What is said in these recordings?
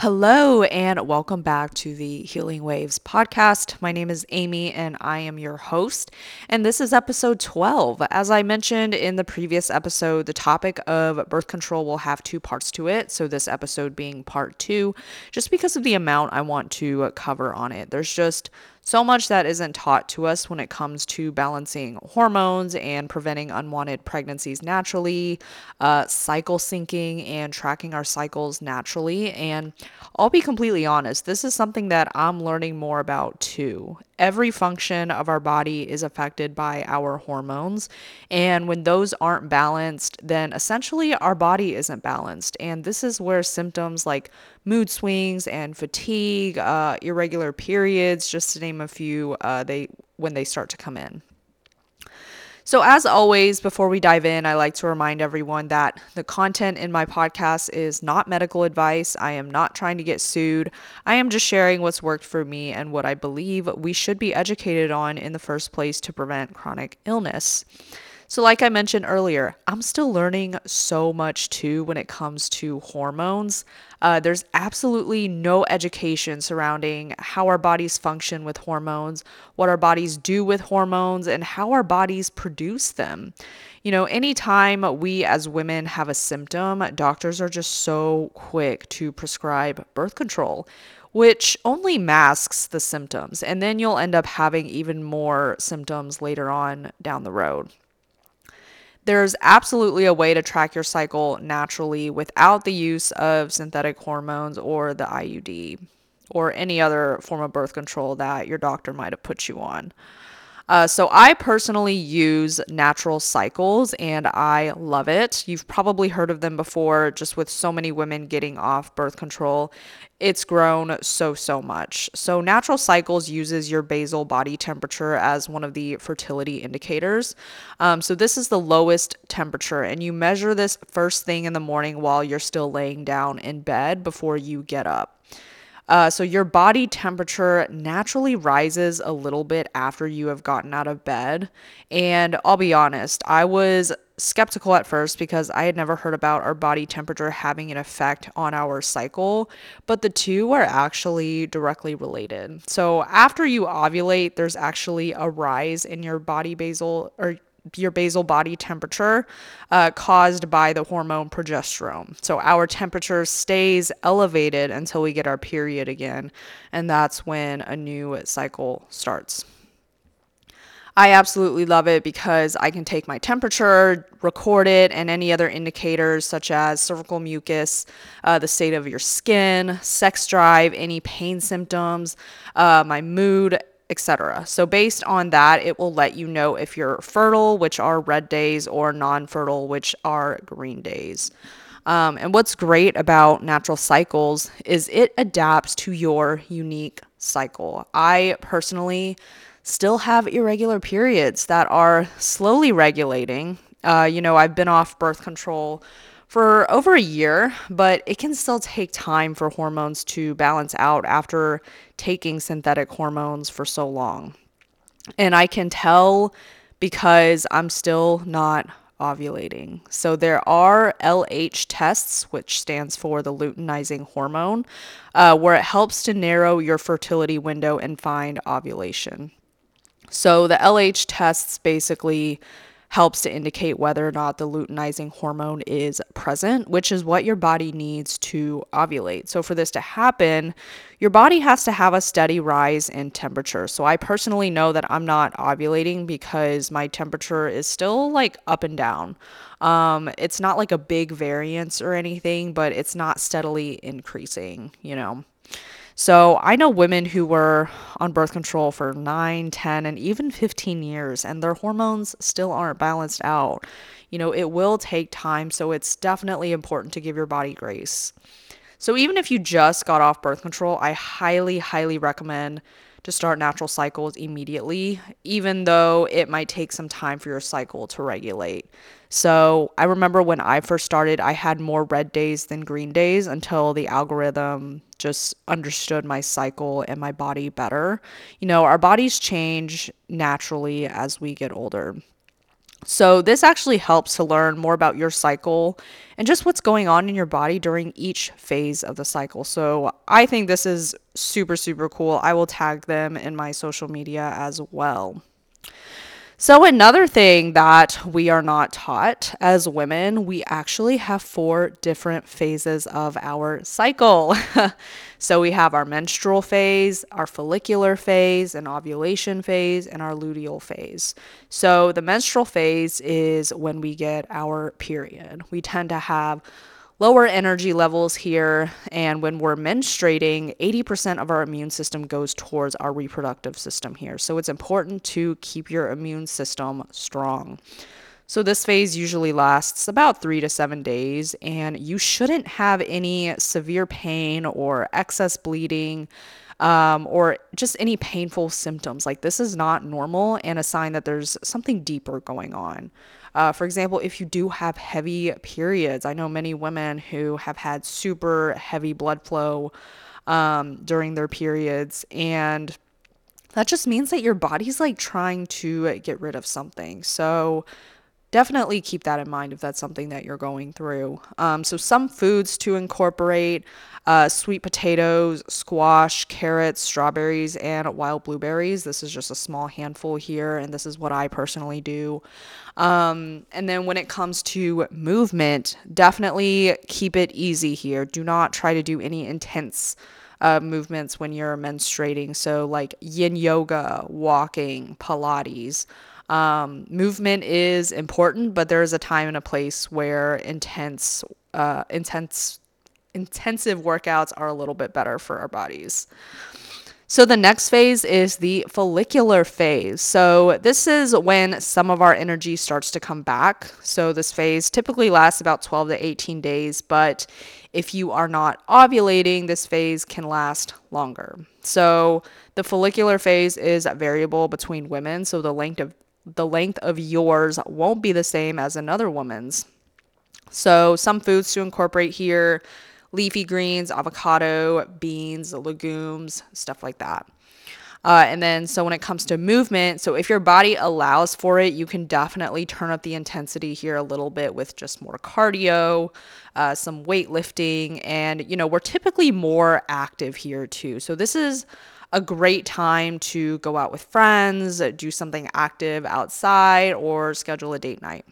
Hello, and welcome back to the Healing Waves podcast. My name is Amy, and I am your host. And this is episode 12. As I mentioned in the previous episode, the topic of birth control will have two parts to it. So, this episode being part two, just because of the amount I want to cover on it. There's just so much that isn't taught to us when it comes to balancing hormones and preventing unwanted pregnancies naturally, uh, cycle syncing, and tracking our cycles naturally. And I'll be completely honest, this is something that I'm learning more about too. Every function of our body is affected by our hormones. And when those aren't balanced, then essentially our body isn't balanced. And this is where symptoms like mood swings and fatigue, uh, irregular periods, just to name a few, uh, they when they start to come in. So, as always, before we dive in, I like to remind everyone that the content in my podcast is not medical advice. I am not trying to get sued. I am just sharing what's worked for me and what I believe we should be educated on in the first place to prevent chronic illness. So, like I mentioned earlier, I'm still learning so much too when it comes to hormones. Uh, there's absolutely no education surrounding how our bodies function with hormones, what our bodies do with hormones, and how our bodies produce them. You know, anytime we as women have a symptom, doctors are just so quick to prescribe birth control which only masks the symptoms. And then you'll end up having even more symptoms later on down the road. There's absolutely a way to track your cycle naturally without the use of synthetic hormones or the IUD or any other form of birth control that your doctor might have put you on. Uh, so I personally use natural cycles and I love it. You've probably heard of them before, just with so many women getting off birth control. It's grown so, so much. So, natural cycles uses your basal body temperature as one of the fertility indicators. Um, so, this is the lowest temperature, and you measure this first thing in the morning while you're still laying down in bed before you get up. Uh, so your body temperature naturally rises a little bit after you have gotten out of bed. And I'll be honest, I was skeptical at first because I had never heard about our body temperature having an effect on our cycle, but the two are actually directly related. So after you ovulate, there's actually a rise in your body basal or your basal body temperature uh, caused by the hormone progesterone. So our temperature stays elevated until we get our period again, and that's when a new cycle starts. I absolutely love it because I can take my temperature, record it, and any other indicators such as cervical mucus, uh, the state of your skin, sex drive, any pain symptoms, uh, my mood, etc. So based on that, it will let you know if you're fertile, which are red days, or non-fertile, which are green days. Um, and what's great about natural cycles is it adapts to your unique cycle. I personally still have irregular periods that are slowly regulating. Uh, you know, I've been off birth control for over a year, but it can still take time for hormones to balance out after taking synthetic hormones for so long. And I can tell because I'm still not ovulating. So there are LH tests, which stands for the luteinizing hormone, uh, where it helps to narrow your fertility window and find ovulation. So the LH tests basically helps to indicate whether or not the luteinizing hormone is present, which is what your body needs to ovulate. So, for this to happen, your body has to have a steady rise in temperature. So, I personally know that I'm not ovulating because my temperature is still like up and down. Um, it's not like a big variance or anything, but it's not steadily increasing, you know. So I know women who were on birth control for 9, 10, and even 15 years, and their hormones still aren't balanced out. You know, it will take time, so it's definitely important to give your body grace. So even if you just got off birth control, I highly, highly recommend to start natural cycles immediately, even though it might take some time for your cycle to regulate. So I remember when I first started, I had more red days than green days until the algorithm just understood my cycle and my body better. You know, our bodies change naturally as we get older. So, this actually helps to learn more about your cycle and just what's going on in your body during each phase of the cycle. So, I think this is super, super cool. I will tag them in my social media as well. So, another thing that we are not taught as women, we actually have four different phases of our cycle. so, we have our menstrual phase, our follicular phase, an ovulation phase, and our luteal phase. So, the menstrual phase is when we get our period. We tend to have lower energy levels here. And when we're menstruating, 80% of our immune system goes towards our reproductive system here. So it's important to keep your immune system strong. So this phase usually lasts about three to seven days, and you shouldn't have any severe pain or excess bleeding. Um, or just any painful symptoms. Like, this is not normal and a sign that there's something deeper going on. Uh, for example, if you do have heavy periods, I know many women who have had super heavy blood flow um, during their periods, and that just means that your body's like trying to get rid of something. So, definitely keep that in mind if that's something that you're going through. Um, so, some foods to incorporate uh, sweet potatoes, squash, carrots, strawberries, and wild blueberries. This is just a small handful here, and this is what I personally do. Um, and then when it comes to movement, definitely keep it easy here. Do not try to do any intense. Uh, movements when you're menstruating. So, like yin yoga, walking, Pilates. Um, movement is important, but there is a time and a place where intense, uh, intense, intensive workouts are a little bit better for our bodies. So the next phase is the follicular phase. So this is when some of our energy starts to come back. So this phase typically lasts about 12 to 18 days, but if you are not ovulating, this phase can last longer. So the follicular phase is variable between women, so the length of the length of yours won't be the same as another woman's. So, some foods to incorporate here leafy greens, avocado, beans, legumes, stuff like that. Uh, and then, so when it comes to movement, so if your body allows for it, you can definitely turn up the intensity here a little bit with just more cardio, uh, some weightlifting, and you know, we're typically more active here too. So, this is a great time to go out with friends, do something active outside, or schedule a date night.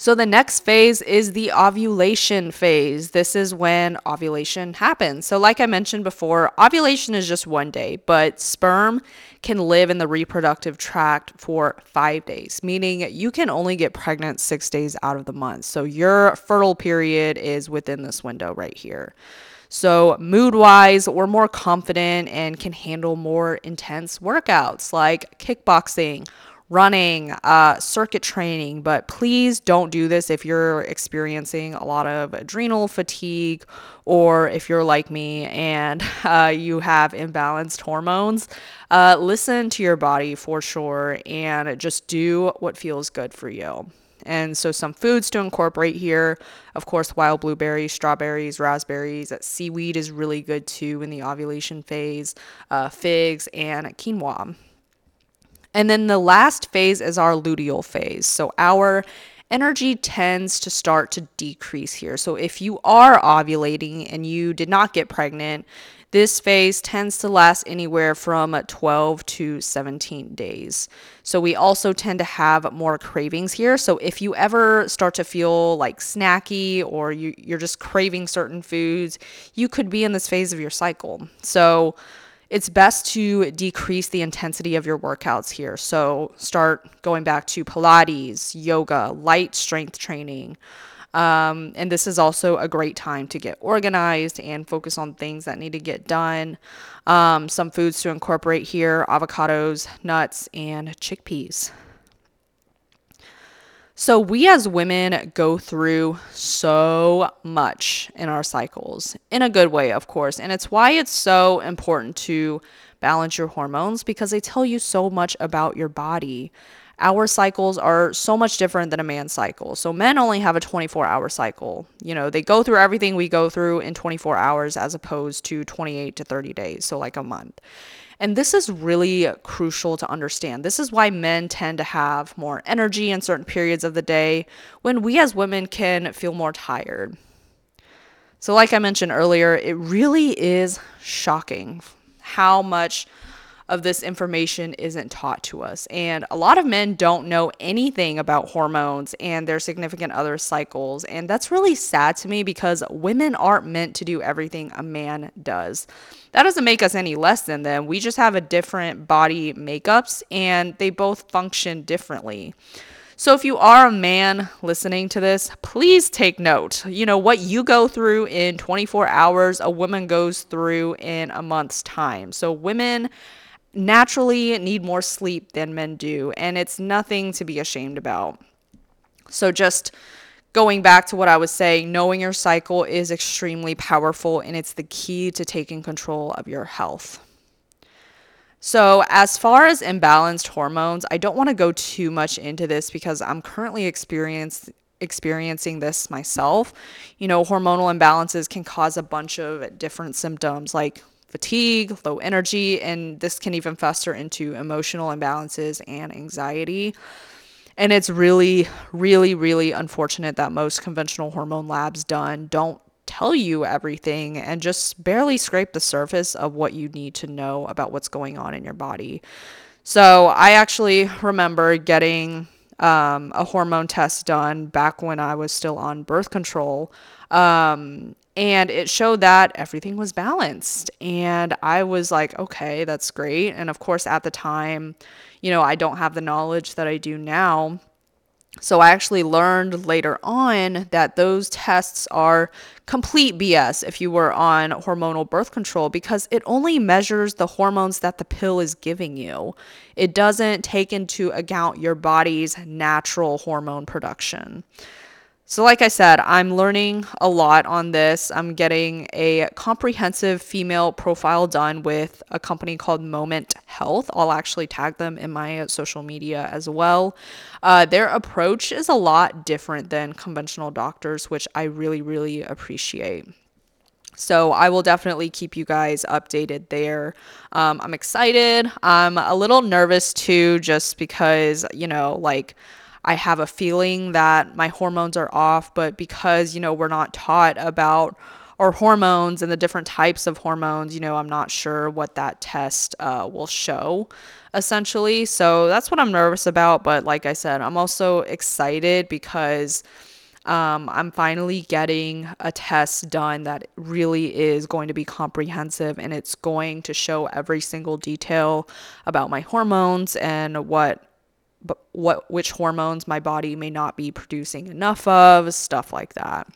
So the next phase is the ovulation phase. This is when ovulation happens. So, like I mentioned before, ovulation is just one day, but sperm can live in the reproductive tract for five days, meaning you can only get pregnant six days out of the month. So, your fertile period is within this window right here. So, mood wise, we're more confident and can handle more intense workouts like kickboxing, running, uh, circuit training. But please don't do this if you're experiencing a lot of adrenal fatigue or if you're like me and uh, you have imbalanced hormones. Uh, listen to your body for sure and just do what feels good for you. And so, some foods to incorporate here of course, wild blueberries, strawberries, raspberries. Seaweed is really good too in the ovulation phase, uh, figs, and quinoa. And then the last phase is our luteal phase. So, our energy tends to start to decrease here. So, if you are ovulating and you did not get pregnant, this phase tends to last anywhere from 12 to 17 days. So we also tend to have more cravings here. So if you ever start to feel like snacky or you, you're just craving certain foods, you could be in this phase of your cycle. So it's best to decrease the intensity of your workouts here. So start going back to Pilates, yoga, light strength training. Um, and this is also a great time to get organized and focus on things that need to get done. Um, some foods to incorporate here avocados, nuts, and chickpeas. So, we as women go through so much in our cycles, in a good way, of course. And it's why it's so important to balance your hormones because they tell you so much about your body our cycles are so much different than a man's cycle. So men only have a 24 hour cycle. You know, they go through everything we go through in 24 hours as opposed to 28 to 30 days, so like a month. And this is really crucial to understand. This is why men tend to have more energy in certain periods of the day when we as women can feel more tired. So, like I mentioned earlier, it really is shocking how much of this information isn't taught to us. And a lot of men don't know anything about hormones and their significant other cycles. And that's really sad to me because women aren't meant to do everything a man does. That doesn't make us any less than them. We just have a different body makeups and they both function differently. So if you are a man listening to this, please take note. You know, what you go through in 24 hours, a woman goes through in a month's time. So women naturally need more sleep than men do, and it's nothing to be ashamed about. So, just going back to what I was saying, knowing your cycle is extremely powerful and it's the key to taking control of your health. So, as far as imbalanced hormones, I don't want to go too much into this because I'm currently experienced experiencing this myself. You know, hormonal imbalances can cause a bunch of different symptoms like fatigue, low energy, and this can even fester into emotional imbalances and anxiety. And it's really, really, really unfortunate that most conventional hormone labs done don't tell you everything and just barely scrape the surface of what you need to know about what's going on in your body. So I actually remember getting um, a hormone test done back when I was still on birth control. Um, and it showed that everything was balanced. And I was like, okay, that's great. And of course, at the time, you know, I don't have the knowledge that I do now. So I actually learned later on that those tests are complete BS if you were on hormonal birth control because it only measures the hormones that the pill is giving you. It doesn't take into account your body's natural hormone production. So, like I said, I'm learning a lot on this. I'm getting a comprehensive female profile done with a company called Moment Health. I'll actually tag them in my social media as well. Uh, their approach is a lot different than conventional doctors, which I really, really appreciate. So I will definitely keep you guys updated there. Um, I'm excited. I'm a little nervous too, just because, you know, like I have a feeling that my hormones are off, but because, you know, we're not taught about our hormones and the different types of hormones, you know, I'm not sure what that test uh, will show essentially. So that's what I'm nervous about. But like I said, I'm also excited because. Um, I'm finally getting a test done that really is going to be comprehensive and it's going to show every single detail about my hormones and what what which hormones my body may not be producing enough of, stuff like that.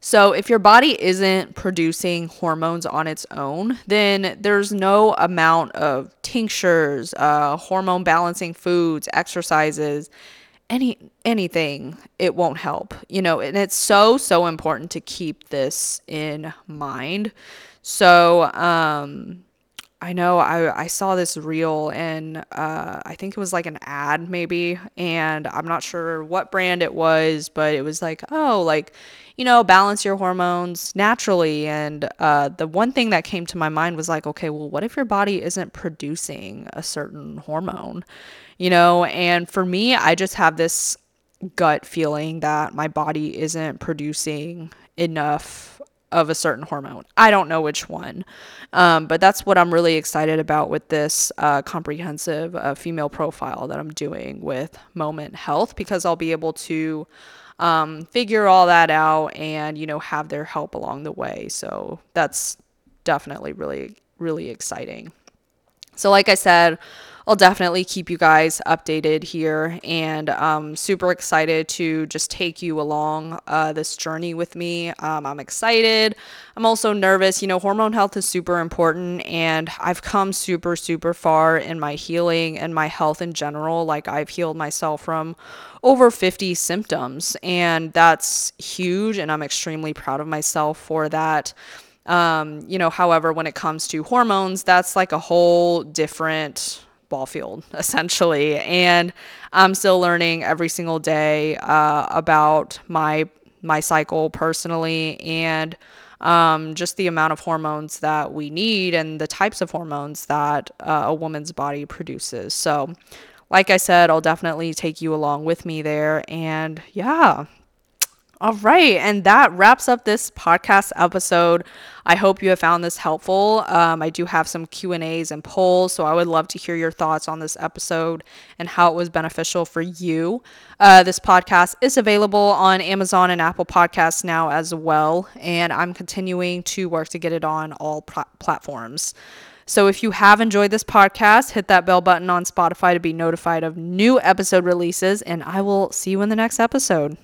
So, if your body isn't producing hormones on its own, then there's no amount of tinctures, uh, hormone balancing foods, exercises, any anything it won't help you know and it's so so important to keep this in mind so um I know I, I saw this reel and uh, I think it was like an ad maybe, and I'm not sure what brand it was, but it was like, oh, like, you know, balance your hormones naturally. And uh, the one thing that came to my mind was like, okay, well, what if your body isn't producing a certain hormone, you know? And for me, I just have this gut feeling that my body isn't producing enough of a certain hormone. I don't know which one, um, but that's what I'm really excited about with this uh, comprehensive uh, female profile that I'm doing with Moment Health because I'll be able to um, figure all that out and you know have their help along the way. So that's definitely really really exciting. So like I said, I'll definitely keep you guys updated here and um, super excited to just take you along uh, this journey with me. Um, I'm excited. I'm also nervous. You know, hormone health is super important and I've come super, super far in my healing and my health in general. Like, I've healed myself from over 50 symptoms, and that's huge. And I'm extremely proud of myself for that. Um, you know, however, when it comes to hormones, that's like a whole different ball field essentially. And i'm still learning every single day uh, about my my cycle personally and um, just the amount of hormones that we need and the types of hormones that uh, a woman's body produces. So like i said i'll definitely take you along with me there. And yeah all right, and that wraps up this podcast episode. I hope you have found this helpful. Um, I do have some Q and A's and polls, so I would love to hear your thoughts on this episode and how it was beneficial for you. Uh, this podcast is available on Amazon and Apple Podcasts now as well, and I'm continuing to work to get it on all pl- platforms. So if you have enjoyed this podcast, hit that bell button on Spotify to be notified of new episode releases, and I will see you in the next episode.